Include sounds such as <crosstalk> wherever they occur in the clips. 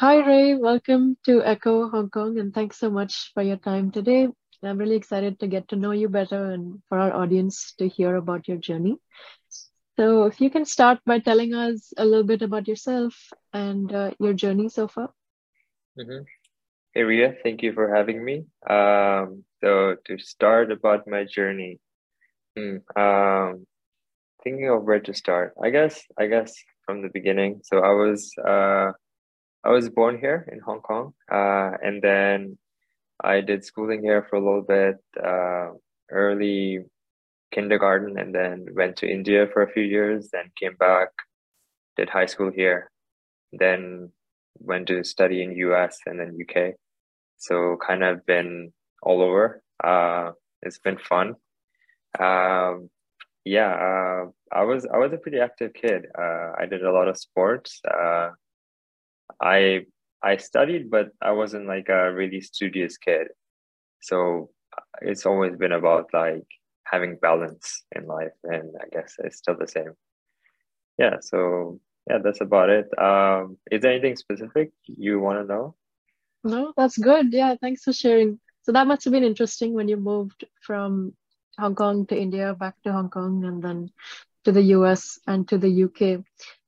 Hi, Ray. Welcome to Echo Hong Kong, and thanks so much for your time today. I'm really excited to get to know you better and for our audience to hear about your journey. So, if you can start by telling us a little bit about yourself and uh, your journey so far. Mm-hmm. Hey, Riya, thank you for having me. Um, so, to start about my journey, hmm, um, thinking of where to start, I guess, I guess from the beginning. So, I was, uh, I was born here in Hong Kong, uh, and then I did schooling here for a little bit, uh, early kindergarten, and then went to India for a few years, then came back, did high school here, then went to study in US and then UK. So kind of been all over. Uh, it's been fun. Um, yeah, uh, I was I was a pretty active kid. Uh, I did a lot of sports. Uh, I I studied, but I wasn't like a really studious kid. So it's always been about like having balance in life, and I guess it's still the same. Yeah. So yeah, that's about it. Um, is there anything specific you want to know? No, that's good. Yeah, thanks for sharing. So that must have been interesting when you moved from Hong Kong to India, back to Hong Kong, and then to the US and to the UK.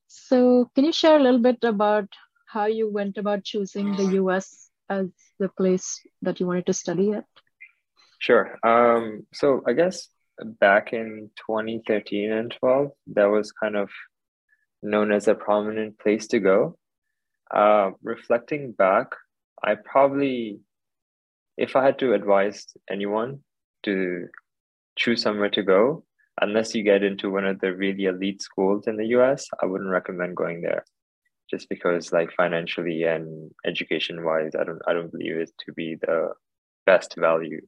So, can you share a little bit about how you went about choosing the US as the place that you wanted to study at? Sure. Um, so I guess back in 2013 and 12, that was kind of known as a prominent place to go. Uh, reflecting back, I probably, if I had to advise anyone to choose somewhere to go, unless you get into one of the really elite schools in the US, I wouldn't recommend going there just because like financially and education wise i don't i don't believe it to be the best value.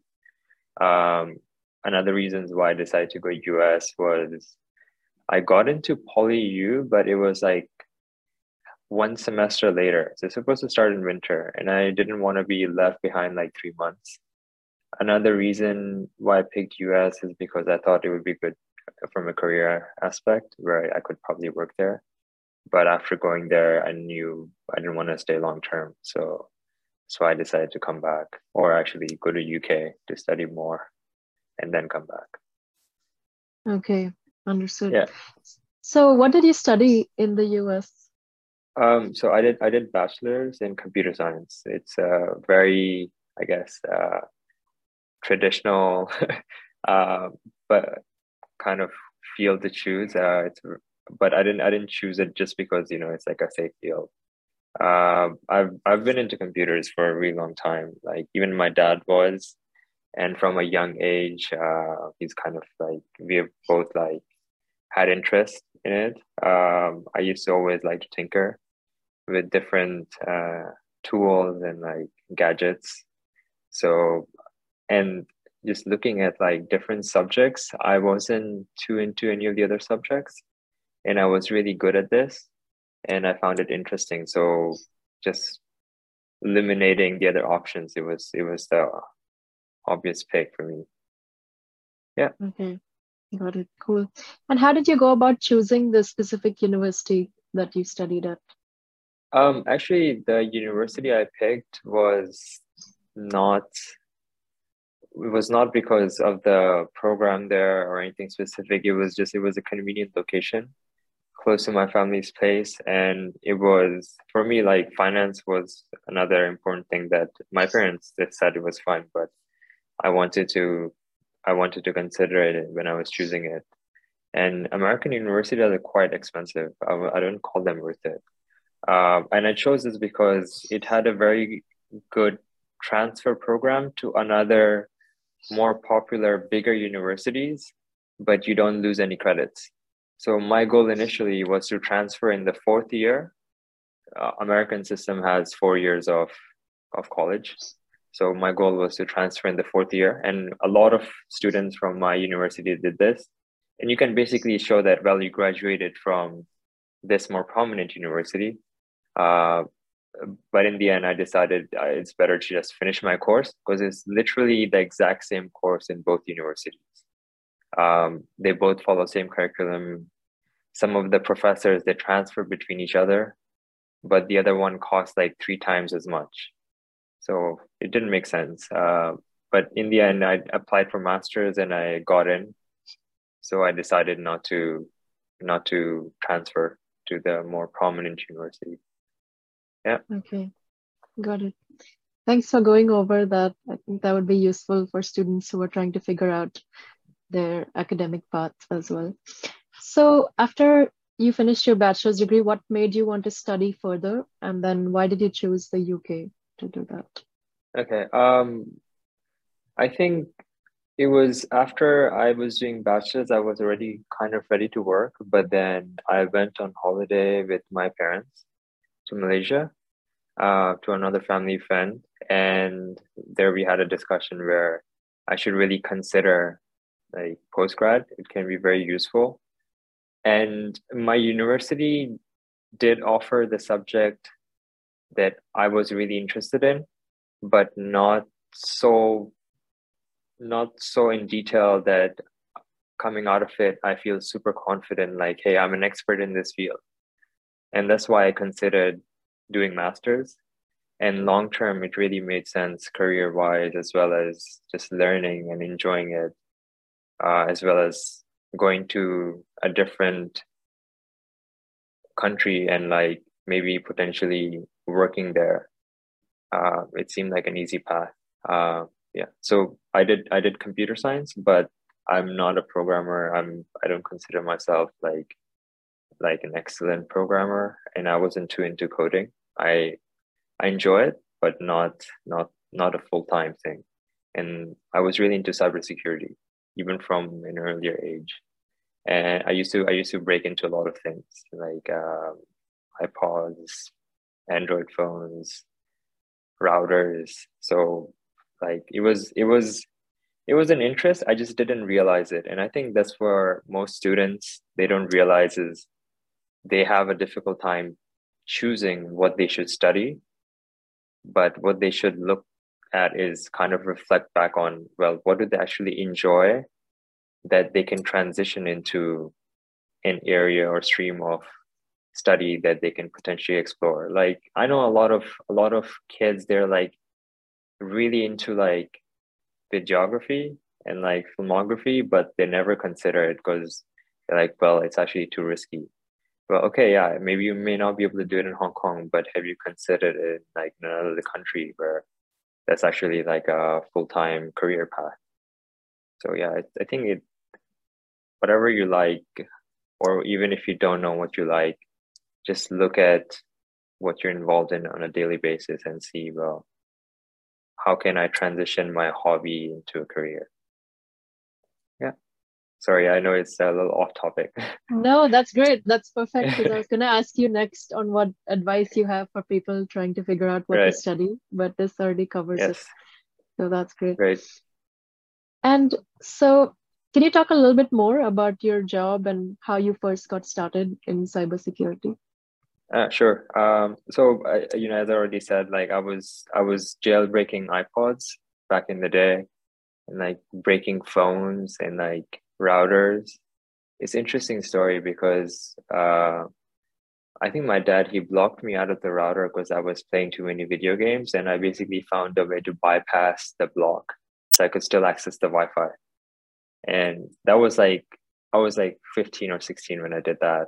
Um another reasons why i decided to go us was i got into PolyU but it was like one semester later. So it's supposed to start in winter and i didn't want to be left behind like three months. Another reason why i picked us is because i thought it would be good from a career aspect where i could probably work there but after going there i knew i didn't want to stay long term so so i decided to come back or actually go to uk to study more and then come back. Okay understood. Yeah. So what did you study in the us um so i did i did bachelor's in computer science. It's a very i guess uh traditional <laughs> uh but kind of field to choose. Uh it's but I didn't I didn't choose it just because you know it's like a safe field. Uh, I've I've been into computers for a really long time. Like even my dad was, and from a young age, uh, he's kind of like we have both like had interest in it. Um, I used to always like to tinker with different uh, tools and like gadgets. So, and just looking at like different subjects, I wasn't too into any of the other subjects and I was really good at this and I found it interesting. So just eliminating the other options, it was it was the obvious pick for me. Yeah. Okay. Got it. Cool. And how did you go about choosing the specific university that you studied at? Um, actually, the university I picked was not it was not because of the program there or anything specific. It was just it was a convenient location close to my family's place and it was for me like finance was another important thing that my parents said it was fine but i wanted to i wanted to consider it when i was choosing it. And american universities are quite expensive. I, I don't call them worth it. Uh, and i chose this because it had a very good transfer program to another more popular bigger universities but you don't lose any credits so my goal initially was to transfer in the fourth year. Uh, American system has four years of of college. So my goal was to transfer in the fourth year, and a lot of students from my university did this. And you can basically show that well, you graduated from this more prominent university. Uh, but in the end, I decided uh, it's better to just finish my course because it's literally the exact same course in both universities. Um, they both follow same curriculum. Some of the professors they transfer between each other. but the other one costs like three times as much. So it didn't make sense. Uh, but in the end, I applied for masters and I got in. So I decided not to not to transfer to the more prominent university. Yeah. Okay, got it. Thanks for going over that. I think that would be useful for students who are trying to figure out their academic path as well. So after you finished your bachelor's degree, what made you want to study further? And then why did you choose the UK to do that? Okay. Um, I think it was after I was doing bachelor's, I was already kind of ready to work, but then I went on holiday with my parents to Malaysia, uh, to another family friend, and there we had a discussion where I should really consider like postgrad. It can be very useful, and my university did offer the subject that I was really interested in, but not so not so in detail that coming out of it I feel super confident like hey I'm an expert in this field. And that's why I considered doing masters. And long term it really made sense career wise as well as just learning and enjoying it. Uh, as well as going to a different country and like maybe potentially working there. Uh, it seemed like an easy path. Uh, yeah. So i did i did computer science but i'm not a programmer. I'm i don't consider myself like like an excellent programmer and i wasn't too into coding. I i enjoy it but not not not a full-time thing. And i was really into cybersecurity even from an earlier age. And i used to i used to break into a lot of things like um, ipods android phones routers. So like it was it was it was an interest. I just didn't realize it. And i think that's for most students they don't realize is they have a difficult time choosing what they should study but what they should look at is kind of reflect back on well what do they actually enjoy that they can transition into an area or stream of study that they can potentially explore? Like i know a lot of a lot of kids they're like really into like videography and like filmography but they never consider it because they're like well it's actually too risky. Well okay yeah maybe you may not be able to do it in hong kong but have you considered it like in another country where that's actually like a full-time career path. So yeah I, I think it whatever you like or even if you don't know what you like just look at what you're involved in on a daily basis and see well how can i transition my hobby into a career sorry i know it's a little off topic <laughs> no that's great that's perfect because i was going to ask you next on what advice you have for people trying to figure out what right. to study but this already covers yes. it so that's great great and so can you talk a little bit more about your job and how you first got started in cybersecurity? Uh, sure. Um, so, I, you know, as I already said, like I was, I was jailbreaking iPods back in the day, and like breaking phones and like routers. It's interesting story because uh, I think my dad he blocked me out of the router because I was playing too many video games, and I basically found a way to bypass the block so I could still access the Wi-Fi. And that was like i was like 15 or 16 when i did that.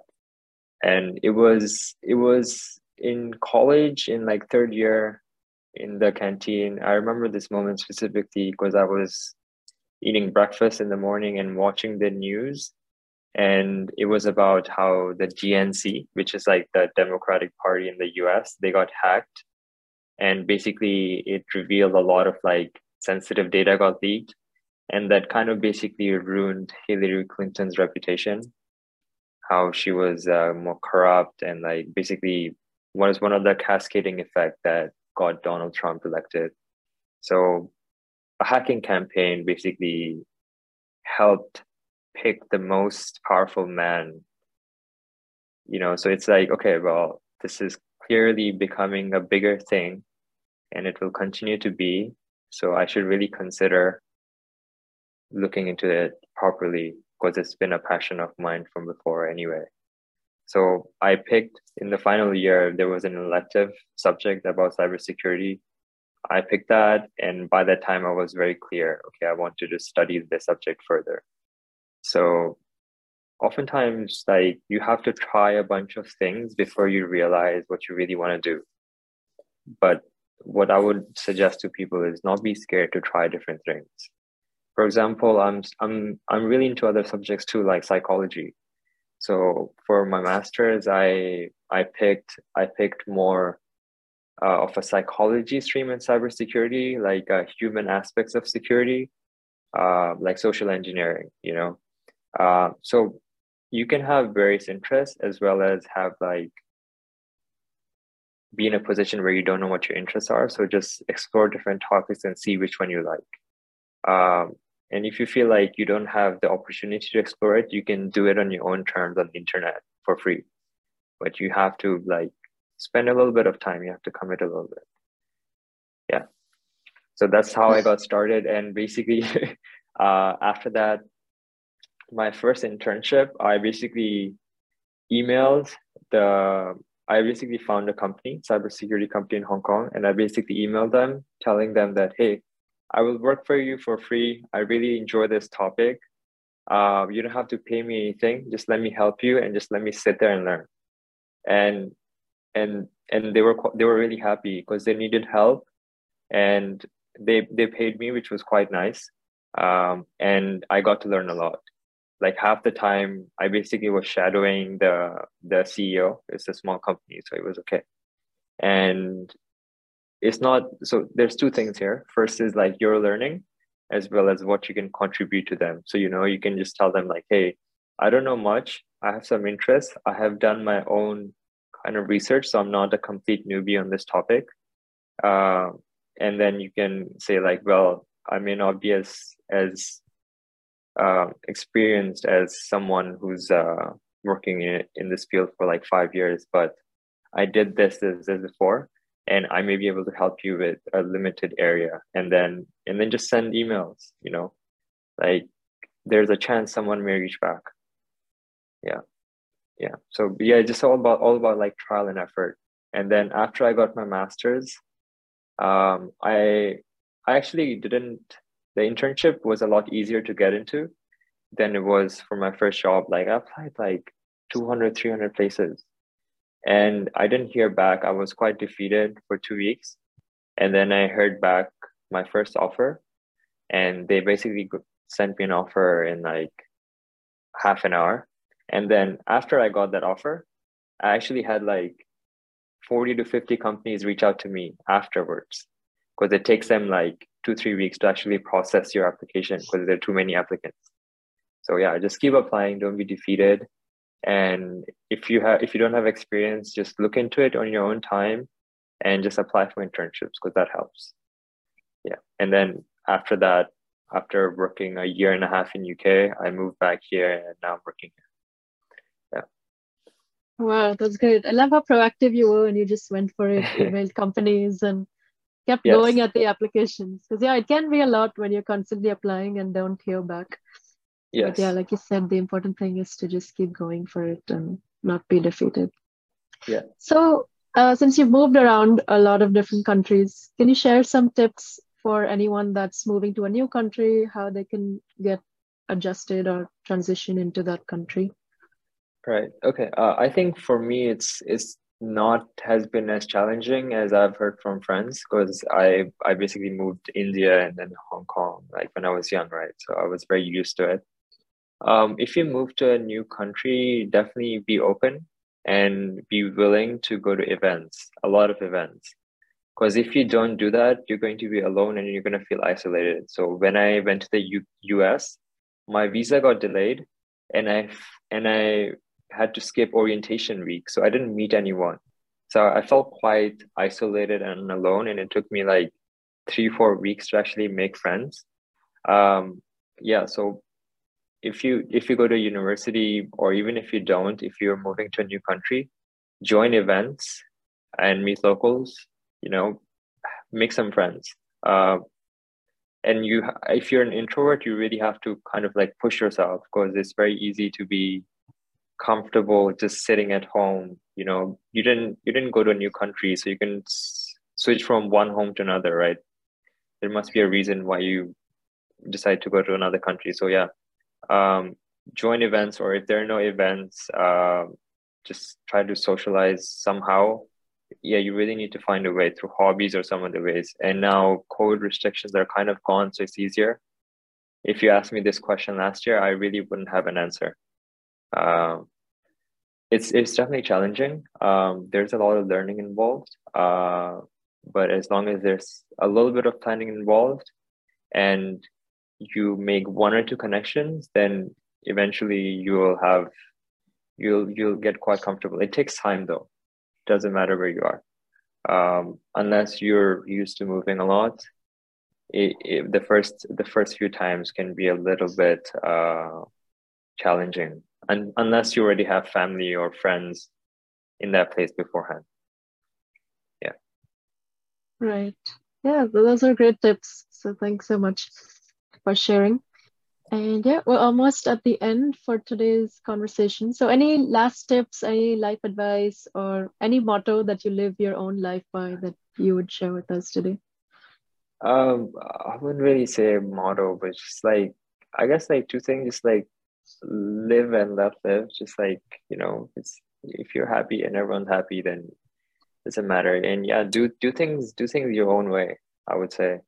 And it was it was in college in like third year in the canteen. I remember this moment specifically because i was eating breakfast in the morning and watching the news and it was about how the DNC, which is like the Democratic Party in the US, they got hacked, and basically it revealed a lot of like sensitive data got leaked, and that kind of basically ruined Hillary Clinton's reputation. How she was uh, more corrupt and like basically was one of the cascading effect that got Donald Trump elected. So a hacking campaign basically helped pick the most powerful man. You know, so it's like, okay, well, this is clearly becoming a bigger thing and it will continue to be. So I should really consider looking into it properly because it's been a passion of mine from before anyway. So I picked in the final year, there was an elective subject about cybersecurity. I picked that. And by that time, I was very clear okay, I want to study the subject further. So oftentimes, like you have to try a bunch of things before you realize what you really want to do. But what I would suggest to people is not be scared to try different things. For example, I'm I'm I'm really into other subjects too, like psychology. So for my masters, I I picked I picked more uh, of a psychology stream in cybersecurity, like uh, human aspects of security, uh, like social engineering. You know, uh, so you can have various interests as well as have like be in a position where you don't know what your interests are. So just explore different topics and see which one you like. Um, and if you feel like you don't have the opportunity to explore it, you can do it on your own terms on the internet for free. But you have to like spend a little bit of time. You have to commit a little bit. Yeah. So that's how I got started. And basically, <laughs> uh, after that, my first internship, I basically emailed the I basically found a company, cybersecurity company in Hong Kong, and I basically emailed them telling them that, hey, I will work for you for free. I really enjoy this topic. Uh, you don't have to pay me anything. Just let me help you and just let me sit there and learn. And and and they were they were really happy because they needed help, and they they paid me, which was quite nice. Um, and I got to learn a lot. Like half the time, I basically was shadowing the the CEO. It's a small company, so it was okay. And it's not so there's two things here first is like your learning as well as what you can contribute to them so you know you can just tell them like hey i don't know much i have some interest i have done my own kind of research so i'm not a complete newbie on this topic uh, and then you can say like well i may not be as as uh, experienced as someone who's uh, working in, in this field for like five years but i did this this, this before and I may be able to help you with a limited area and then and then just send emails, you know. Like there's a chance someone may reach back. Yeah. Yeah. So yeah, just all about all about like trial and effort. And then after I got my master's, um, I I actually didn't the internship was a lot easier to get into than it was for my first job. Like I applied like 200, 300 places and I didn't hear back. I was quite defeated for two weeks. And then I heard back my first offer, and they basically sent me an offer in like half an hour. And then after I got that offer, I actually had like 40 to 50 companies reach out to me afterwards because it takes them like two, three weeks to actually process your application because there are too many applicants. So yeah, just keep applying, don't be defeated. And if you have if you don't have experience just look into it on your own time and just apply for internships because that helps. Yeah. And then after that after working a year and a half in uk i moved back here and now i'm working here wow that's great i love how proactive you were and you just went for it <laughs> emailed companies and kept yes. going at the applications because yeah it can be a lot when you're constantly applying and don't hear back Yes. But yeah, like you said, the important thing is to just keep going for it and not be defeated. Yeah. So, uh, since you've moved around a lot of different countries, can you share some tips for anyone that's moving to a new country, how they can get adjusted or transition into that country? Right. Okay. Uh, I think for me, it's it's not has been as challenging as I've heard from friends because I I basically moved to India and then Hong Kong like when I was young, right? So I was very used to it. Um, if you move to a new country, definitely be open and be willing to go to events, a lot of events. Because if you don't do that, you're going to be alone and you're going to feel isolated. So when I went to the U- US, my visa got delayed and I and I had to skip orientation week. So I didn't meet anyone. So I felt quite isolated and alone. And it took me like three, four weeks to actually make friends. Um, yeah. So if you if you go to university or even if you don't if you're moving to a new country join events and meet locals you know make some friends uh, and you if you're an introvert you really have to kind of like push yourself because it's very easy to be comfortable just sitting at home you know you didn't you didn't go to a new country so you can s- switch from one home to another right? There must be a reason why you decide to go to another country so yeah. Um, join events or if there are no events uh, just try to socialize somehow. Yeah you really need to find a way through hobbies or some other ways. And now covid restrictions are kind of gone so it's easier. If you asked me this question last year i really wouldn't have an answer um, it's it's definitely challenging. Um, there's a lot of learning involved, uh, but as long as there's a little bit of planning involved, and you make one or two connections, then eventually you'll have you'll you'll get quite comfortable. It takes time though. Doesn't matter where you are, um, unless you're used to moving a lot. It, it, the first the first few times can be a little bit uh, challenging un- unless you already have family or friends in that place beforehand. Yeah. Right. Yeah, those are great tips. So thanks so much for sharing. And yeah, we're almost at the end for today's conversation. So, any last tips, any life advice, or any motto that you live your own life by that you would share with us today? Um, I wouldn't really say a motto, but just like I guess like two things, just like live and let live. Just like you know, it's if you're happy and everyone's happy, then doesn't matter. And yeah, do do things do things your own way. I would say.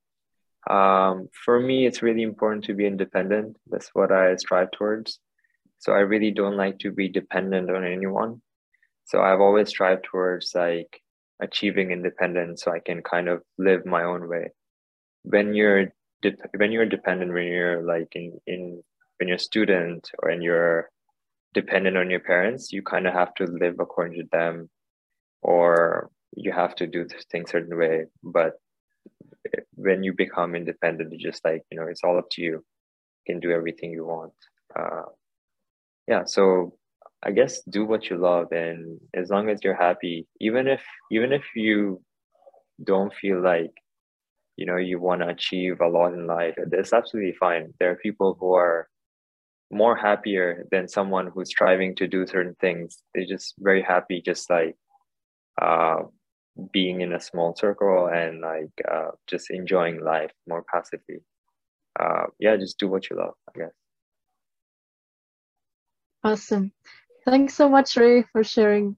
Um, for me, it's really important to be independent. That's what I strive towards. So I really don't like to be dependent on anyone. So I've always strived towards like achieving independence so I can kind of live my own way. When you're de- when you're dependent, when you're like in, in when you're a student or when you're dependent on your parents, you kind of have to live according to them or you have to do things a certain way. But when you become independent, it's just like, you know, it's all up to you. You can do everything you want. Uh, yeah. So I guess do what you love. And as long as you're happy, even if, even if you don't feel like, you know, you want to achieve a lot in life, that's absolutely fine. There are people who are more happier than someone who's striving to do certain things. They're just very happy, just like uh, being in a small circle and like uh, just enjoying life more passively. Uh, yeah, just do what you love, I guess. Awesome. Thanks so much, Ray, for sharing